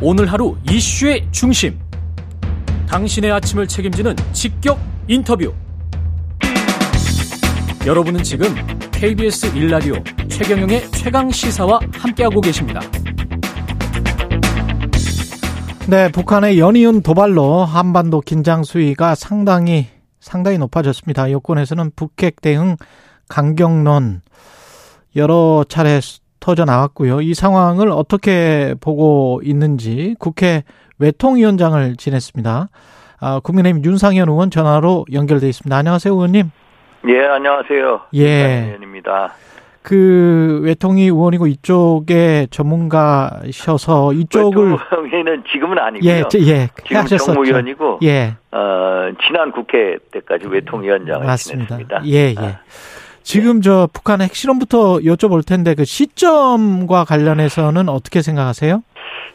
오늘 하루 이슈의 중심. 당신의 아침을 책임지는 직격 인터뷰. 여러분은 지금 KBS 일라디오 최경영의 최강 시사와 함께하고 계십니다. 네, 북한의 연이은 도발로 한반도 긴장 수위가 상당히 상당히 높아졌습니다. 여권에서는 북핵 대응 강경론 여러 차례 터져 나왔고요. 이 상황을 어떻게 보고 있는지 국회 외통위원장을 지냈습니다. 아, 국민의힘 윤상현 의원 전화로 연결돼 있습니다. 안녕하세요, 의원님. 예, 안녕하세요. 예. 의원입니다. 그 외통위 의원이고 이쪽에 전문가셔서 이쪽을 외통위는 지금은 아니고요. 예, 저- 예, 지금. 정무위원이고 예, 어, 지난 국회 때까지 외통위원장을 맞습니다. 지냈습니다. 예, 예. 아, 지금 저 북한 핵실험부터 여쭤볼 텐데 그 시점과 관련해서는 어떻게 생각하세요?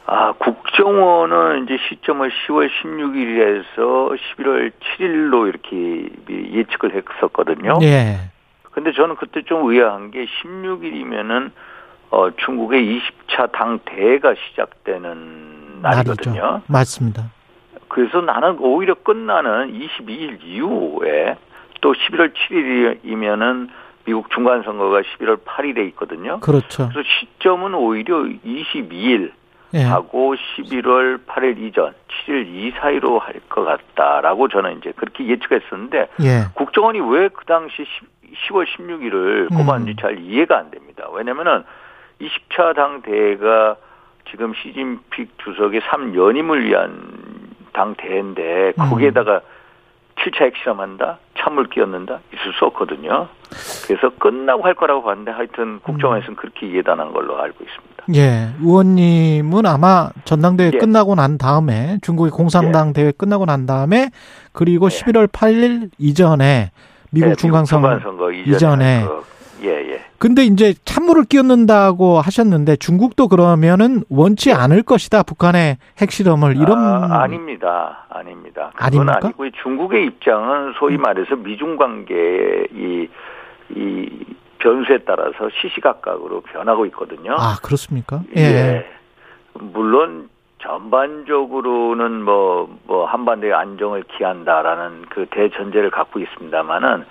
아, 국정원은 이제 시점을 10월 16일에서 11월 7일로 이렇게 예측을 했었거든요. 예. 근데 저는 그때 좀 의아한 게 16일이면은 어, 중국의 20차 당 대회가 시작되는 날이거든요. 날이죠. 맞습니다. 그래서 나는 오히려 끝나는 22일 이후에 또 11월 7일이면은 미국 중간 선거가 11월 8일에 있거든요. 그렇죠. 그래서 시점은 오히려 22일 예. 하고 11월 8일 이전, 7일 이 사이로 할 것 같다라고 저는 이제 그렇게 예측했었는데 예. 국정원이 왜 그 당시 10 월 16일을 음. 꼽았는지 잘 이해가 안 됩니다. 왜냐면은 20차 당 대회가 지금 시진핑 주석의 3연임을 위한 당 대회인데 음. 거기에다가 7차 핵실험한다? 찬물 끼얹는다? 있을 수 없거든요. 그래서 끝나고 할 거라고 봤는데 하여튼 국정원에서는 그렇게 이해단한 걸로 알고 있습니다. 예. 의원님은 아마 전당대회 예. 끝나고 난 다음에 중국의 공산당 대회 끝나고 난 다음에 그리고 예. 11월 8일 이전에 미국 네, 중간선거 중간선거 이전에. 이전에. 그, 예, 예. 근데 이제 찬물을 끼얹는다고 하셨는데 중국도 그러면은 원치 않을 것이다. 북한의 핵실험을 이런 아, 아닙니다. 아닙니다. 그건 아닙니까? 아니고요. 중국의 입장은 소위 말해서 미중 관계의 이, 이 변수에 따라서 시시각각으로 변하고 있거든요. 아, 그렇습니까? 예. 물론 전반적으로는 뭐, 뭐, 한반도의 안정을 기한다라는 그 대전제를 갖고 있습니다만은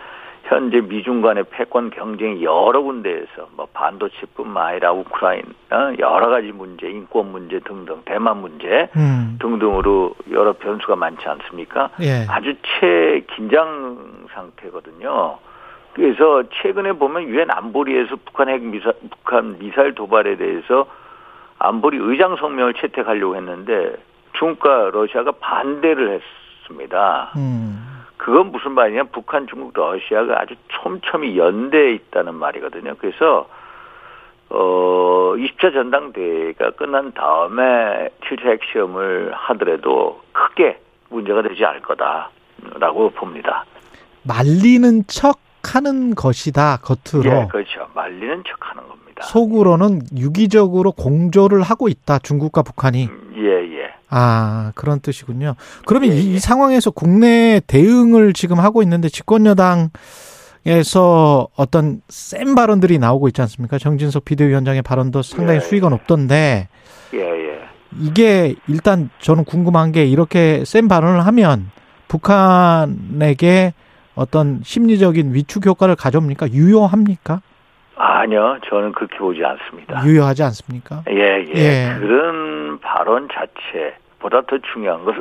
현재 미중 간의 패권 경쟁이 여러 군데에서 뭐 반도체뿐만 아니라 우크라이나 여러 가지 문제, 인권 문제 등등, 대만 문제 음. 등등으로 여러 변수가 많지 않습니까? 예. 아주 최 긴장 상태거든요. 그래서 최근에 보면 유엔 안보리에서 북한 핵 미사 북한 미사일 도발에 대해서 안보리 의장 성명을 채택하려고 했는데 중국과 러시아가 반대를 했습니다. 음. 그건 무슨 말이냐? 북한, 중국, 러시아가 아주 촘촘히 연대해 있다는 말이거든요. 그래서 어 20차 전당대회가 끝난 다음에 7차 핵시험을 하더라도 크게 문제가 되지 않을 거다라고 봅니다. 말리는 척 하는 것이다. 겉으로. 예, 그렇죠. 말리는 척 하는 겁니다. 속으로는 유기적으로 공조를 하고 있다. 중국과 북한이. 음, 예, 예. 아, 그런 뜻이군요. 그러면 예, 이, 예. 이 상황에서 국내 대응을 지금 하고 있는데 집권여당에서 어떤 센 발언들이 나오고 있지 않습니까? 정진석 비대위원장의 발언도 상당히 예, 수위가 높던데 예, 예. 이게 일단 저는 궁금한 게 이렇게 센 발언을 하면 북한에게 어떤 심리적인 위축 효과를 가져옵니까? 유효합니까? 아니요, 저는 그렇게 보지 않습니다. 유효하지 않습니까? 예, 예, 예. 그런 발언 자체보다 더 중요한 것은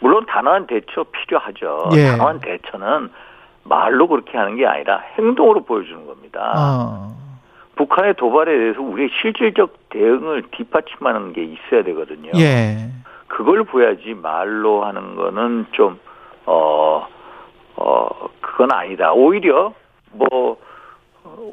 물론 단호한 대처 필요하죠. 예. 단호한 대처는 말로 그렇게 하는 게 아니라 행동으로 보여주는 겁니다. 어, 북한의 도발에 대해서 우리의 실질적 대응을 뒷받침하는 게 있어야 되거든요. 예. 그걸 보야지 말로 하는 거는 좀, 어, 어, 그건 아니다. 오히려, 뭐, 어,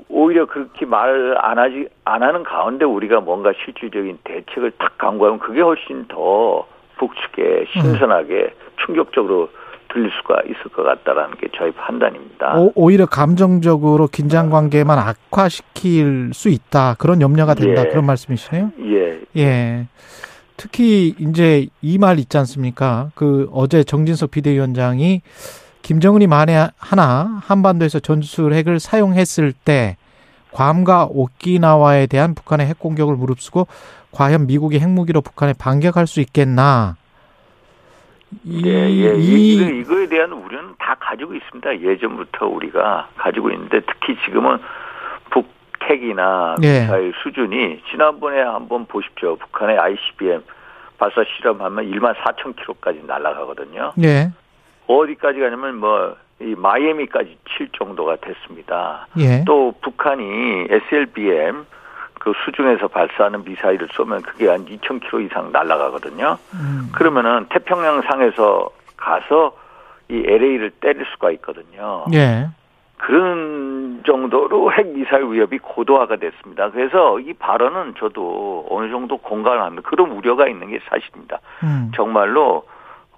오히려 그렇게 말 안 하지, 안 하는 가운데 우리가 뭔가 실질적인 대책을 탁 강구하면 그게 훨씬 더 북측에 신선하게 충격적으로 들릴 수가 있을 것 같다라는 게 저희 판단입니다. 오, 오히려 감정적으로 긴장 관계만 악화시킬 수 있다. 그런 염려가 된다. 예. 그런 말씀이시네요. 예, 예. 특히 이제 이 말 있지 않습니까? 그 어제 정진석 비대위원장이 김정은이 만에 하나 한반도에서 전술 핵을 사용했을 때 괌과 오키나와에 대한 북한의 핵 공격을 무릅쓰고 과연 미국이 핵무기로 북한에 반격할 수 있겠나? 이, 예, 예. 이, 이거에 대한 우려는 다 가지고 있습니다. 예전부터 우리가 가지고 있는데 특히 지금은 북핵이나 예. 미사일 수준이 지난번에 한번 보십시오. 북한의 ICBM 발사 실험하면 1만 4천 킬로까지 날아가거든요. 예. 어디까지 가냐면 뭐 이 마이애미까지 칠 정도가 됐습니다. 예. 또 북한이 SLBM 그 수중에서 발사하는 미사일을 쏘면 그게 한 2,000km 이상 날아가거든요. 음. 그러면은 태평양 상에서 가서 이 LA를 때릴 수가 있거든요. 예. 그런 정도로 핵 미사일 위협이 고도화가 됐습니다. 그래서 이 발언은 저도 어느 정도 공감을 합니다. 그런 우려가 있는 게 사실입니다. 음. 정말로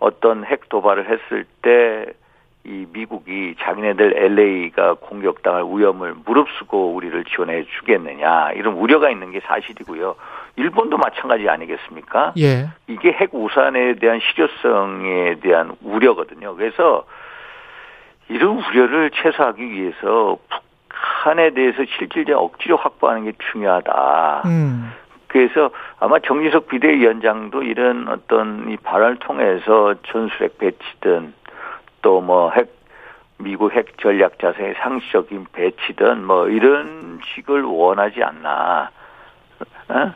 어떤 핵 도발을 했을 때 이 미국이 자기네들 LA가 공격당할 위험을 무릅쓰고 우리를 지원해 주겠느냐 이런 우려가 있는 게 사실이고요. 일본도 마찬가지 아니겠습니까? 예. 이게 핵 우산에 대한 실효성에 대한 우려거든요. 그래서 이런 우려를 최소화하기 위해서 북한에 대해서 실질적 억지로 확보하는 게 중요하다. 음. 그래서 아마 정진석 비대위원장도 이런 어떤 이 발언을 통해서 전술핵 배치든 또 뭐 핵 미국 핵 전략 자세의 상시적인 배치든 뭐 이런 식을 원하지 않나. 어?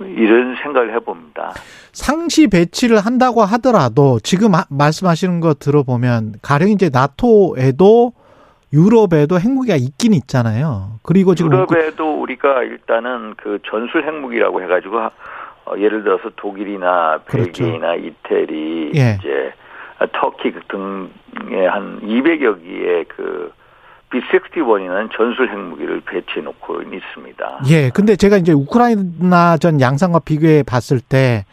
이런 생각을 해봅니다. 상시 배치를 한다고 하더라도 지금 말씀하시는 거 들어보면 가령 이제 나토에도 유럽에도 핵무기가 있긴 있잖아요. 그리고 지금 유럽에도 우리가 일단은 그 전술 핵무기라고 해가지고 어, 예를 들어서 독일이나 그렇죠. 벨기에나 이태리 예. 이제 터키 등의 한 200여 개의 그 B61이라는 전술 핵무기를 배치해 놓고 있습니다. 예. 근데 제가 이제 우크라이나 전 양상과 비교해 봤을 때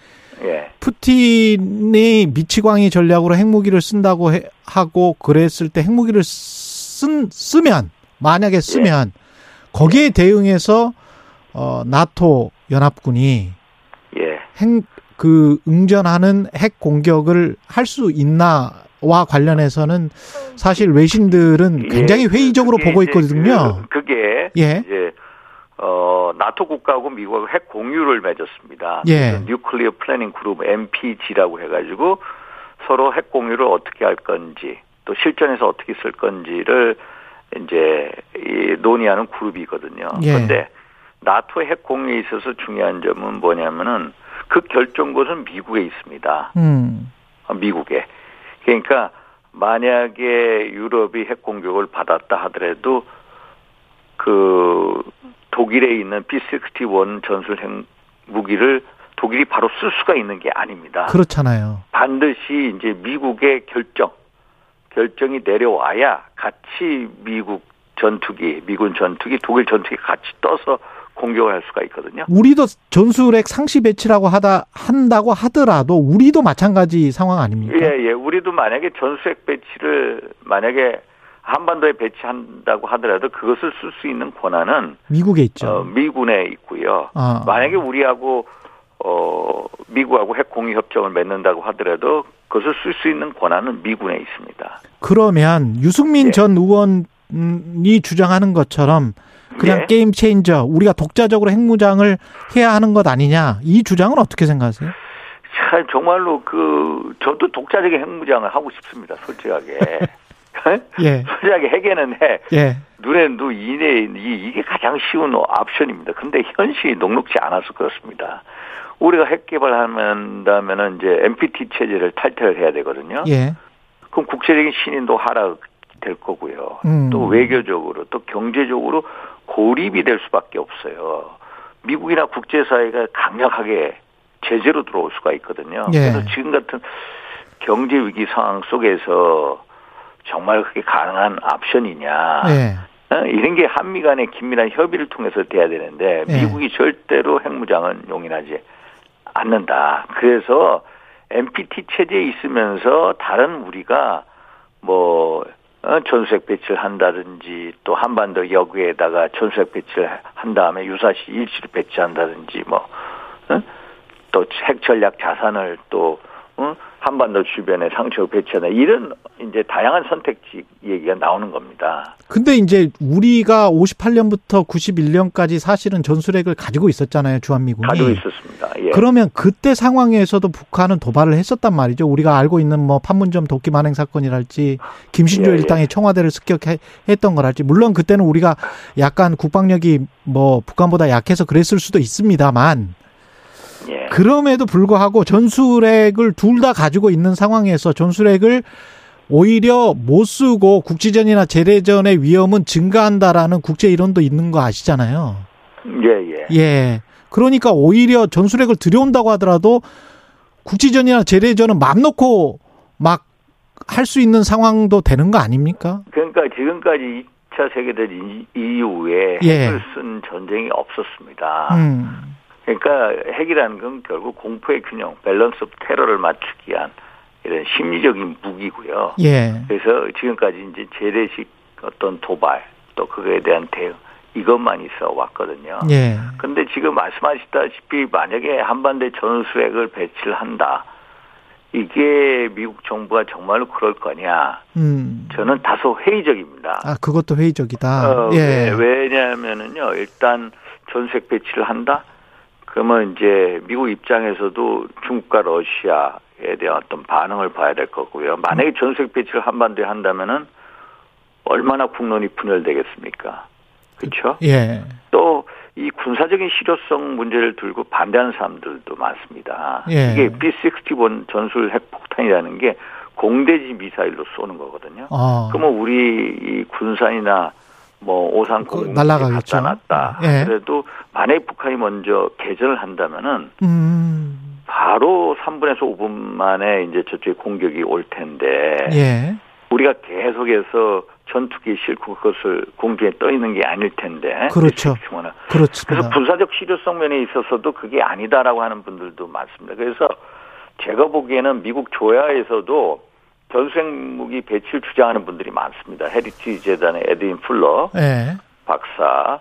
예. 푸틴이 미치광이 전략으로 핵무기를 쓴다고 해, 하고 그랬을 때 핵무기를 쓴 쓰면 만약에 쓰면 예. 거기에 대응해서 어 나토 연합군이 예. 핵그 응전하는 핵 공격을 할 수 있나 와 관련해서는 사실 외신들은 예, 굉장히 회의적으로 예, 보고 있거든요. 그, 게 예. 이제 어 나토 국가하고 미국하고 핵 공유를 맺었습니다. 예. Nuclear Planning Group NPG라고 해가지고 서로 핵 공유를 어떻게 할 건지 또 실전에서 어떻게 쓸 건지를 이제 이 논의하는 그룹이거든요. 예. 그런데 나토 핵 공유에 있어서 중요한 점은 뭐냐면은 그 결정권은 미국에 있습니다. 음. 미국에. 그러니까 만약에 유럽이 핵 공격을 받았다 하더라도 그 독일에 있는 B61 전술 핵 무기를 독일이 바로 쓸 수가 있는 게 아닙니다. 그렇잖아요. 반드시 이제 미국의 결정, 결정이 내려와야 같이 미국 전투기, 미군 전투기, 독일 전투기 같이 떠서 공격을 할 수가 있거든요. 우리도 전술핵 상시 배치라고 하다 한다고 하더라도 우리도 마찬가지 상황 아닙니까? 예, 예. 우리도 만약에 전술핵 배치를 만약에 한반도에 배치한다고 하더라도 그것을 쓸 수 있는 권한은 미국에 있죠. 어, 미군에 있고요. 아. 만약에 우리하고 어 미국하고 핵 공유 협정을 맺는다고 하더라도 그것을 쓸 수 있는 권한은 미군에 있습니다. 그러면 유승민 예. 전 의원이 주장하는 것처럼 그냥 예. 게임 체인저 우리가 독자적으로 핵무장을 해야 하는 것 아니냐 이 주장은 어떻게 생각하세요? 참 정말로 그 저도 독자적인 핵무장을 하고 싶습니다 솔직하게 예. 솔직하게 핵에는 핵 예. 눈에도 이내 이게 가장 쉬운 옵션입니다 근데 현실이 녹록지 않아서 그렇습니다 우리가 핵 개발한다면은 이제 NPT 체제를 탈퇴를 해야 되거든요 예. 그럼 국제적인 신인도 하락 될 거고요. 음. 또 외교적으로 또 경제적으로 고립이 될 수밖에 없어요. 미국이나 국제사회가 강력하게 제재로 들어올 수가 있거든요. 예. 그래서 지금 같은 경제 위기 상황 속에서 정말 그게 가능한 옵션이냐. 예. 어? 이런 게 한미 간의 긴밀한 협의를 통해서 돼야 되는데 예. 미국이 절대로 핵무장은 용인하지 않는다. 그래서 NPT 체제에 있으면서 다른 우리가 뭐 어, 전술핵 배치를 한다든지 또 한반도 역외에다가 전술핵 배치를 한 다음에 유사시 일시를 배치한다든지 뭐 어? 또 핵 전략 자산을 또 어? 한반도 주변에 상시 배치하자 이런 이제 다양한 선택지 얘기가 나오는 겁니다. 근데 이제 우리가 58년부터 91년까지 사실은 전술핵을 가지고 있었잖아요, 주한미군이. 가지고 있었습니다. 예. 그러면 그때 상황에서도 북한은 도발을 했었단 말이죠. 우리가 알고 있는 뭐 판문점 도끼 만행 사건이랄지 김신조 예, 예. 일당의 청와대를 습격했던 거랄지 물론 그때는 우리가 약간 국방력이 뭐 북한보다 약해서 그랬을 수도 있습니다만 예. 그럼에도 불구하고 전술핵을 둘 다 가지고 있는 상황에서 전술핵을 오히려 못 쓰고 국지전이나 재래전의 위험은 증가한다라는 국제 이론도 있는 거 아시잖아요. 예, 예. 예. 그러니까 오히려 전술핵을 들여온다고 하더라도 국지전이나 재래전은 맘 놓고 막 할 수 있는 상황도 되는 거 아닙니까? 그러니까 지금까지 2차 세계대전 이- 이후에 예. 핵을 쓴 전쟁이 없었습니다. 음. 그러니까 핵이라는 건 결국 공포의 균형, 밸런스 오브 테러를 맞추기 위한 이런 심리적인 무기고요. 예. 그래서 지금까지 이제 재래식 어떤 도발 또 그거에 대한 대응 이것만 있어 왔거든요. 예. 근데 지금 말씀하셨다시피 만약에 한반도에 전술핵을 배치를 한다. 이게 미국 정부가 정말로 그럴 거냐? 음. 저는 다소 회의적입니다. 아, 그것도 회의적이다. 어, 예. 왜, 왜냐하면은요, 일단 전술핵 배치를 한다? 그러면 이제 미국 입장에서도 중국과 러시아에 대한 어떤 반응을 봐야 될 거고요. 만약에 전술핵 배치를 한반도에 한다면은 얼마나 국론이 분열되겠습니까? 그렇죠? 예. 또 이 군사적인 실효성 문제를 들고 반대하는 사람들도 많습니다. 예. 이게 B-61 전술 핵 폭탄이라는 게 공대지 미사일로 쏘는 거거든요. 어. 그러면 우리 이 군산이나 뭐 오산 그 공군에 날아가겠죠. 갖다 놨다. 예. 그래도 만약에 북한이 먼저 개전을 한다면은 음. 바로 3분에서 5분 만에 이제 저쪽에 공격이 올 텐데 예. 우리가 계속해서 전투기 싣고 그것을 공중에 떠 있는 게 아닐 텐데. 그렇죠. 그래서 그렇습니다. 군사적 실효성 면에 있어서도 그게 아니다라고 하는 분들도 많습니다. 그래서 제가 보기에는 미국 조야에서도 전술핵 무기 배치를 주장하는 분들이 많습니다. 헤리티지 재단의 에드윈 퓰너 예. 박사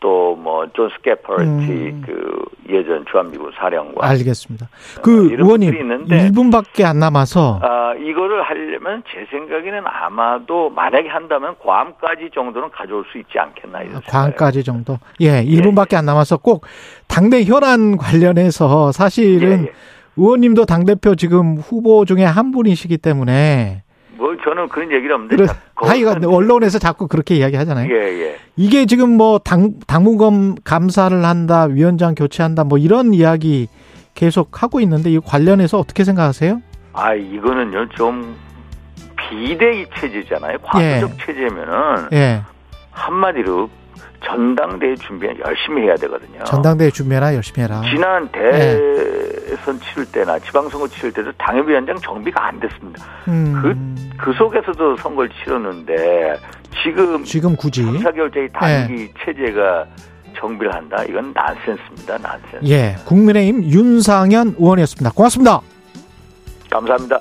또 뭐 존 스캐퍼티 음. 그 예전 주한미군 사령관 알겠습니다. 그 이런 의원님 있는데 1분밖에 안 남아서 아, 이거를 하려면 제 생각에는 아마도 만약에 한다면 괌까지 정도는 가져올 수 있지 않겠나 이런 괌까지 정도. 예, 1분밖에 안 남아서 꼭 당내 현안 관련해서 사실은 예, 예. 의원님도 당대표 지금 후보 중에 한 분이시기 때문에 뭐 저는 그런 얘기를 없는데 그래, 하여간 언론에서 자꾸 그렇게 이야기 하잖아요. 예, 예. 이게 지금 뭐 당, 당무검 감사를 한다, 위원장 교체한다, 뭐 이런 이야기 계속 하고 있는데 이 관련해서 어떻게 생각하세요? 아, 이거는요, 좀 비대위 체제잖아요. 과도적 체제면은 예. 한마디로 전당대회 준비 열심히 해야 되거든요. 전당대회 준비해라, 열심히 해라. 지난 대 선 치를 때나 지방선거 치를 때도 당협위원장 정비가 안 됐습니다. 음, 그 속에서도 선거를 치렀는데 지금 지금 굳이. 의사결정이 단기 체제가 정비를 한다? 이건 난센스입니다. 난센스. 예. 국민의힘 윤상현 의원이었습니다. 고맙습니다. 감사합니다.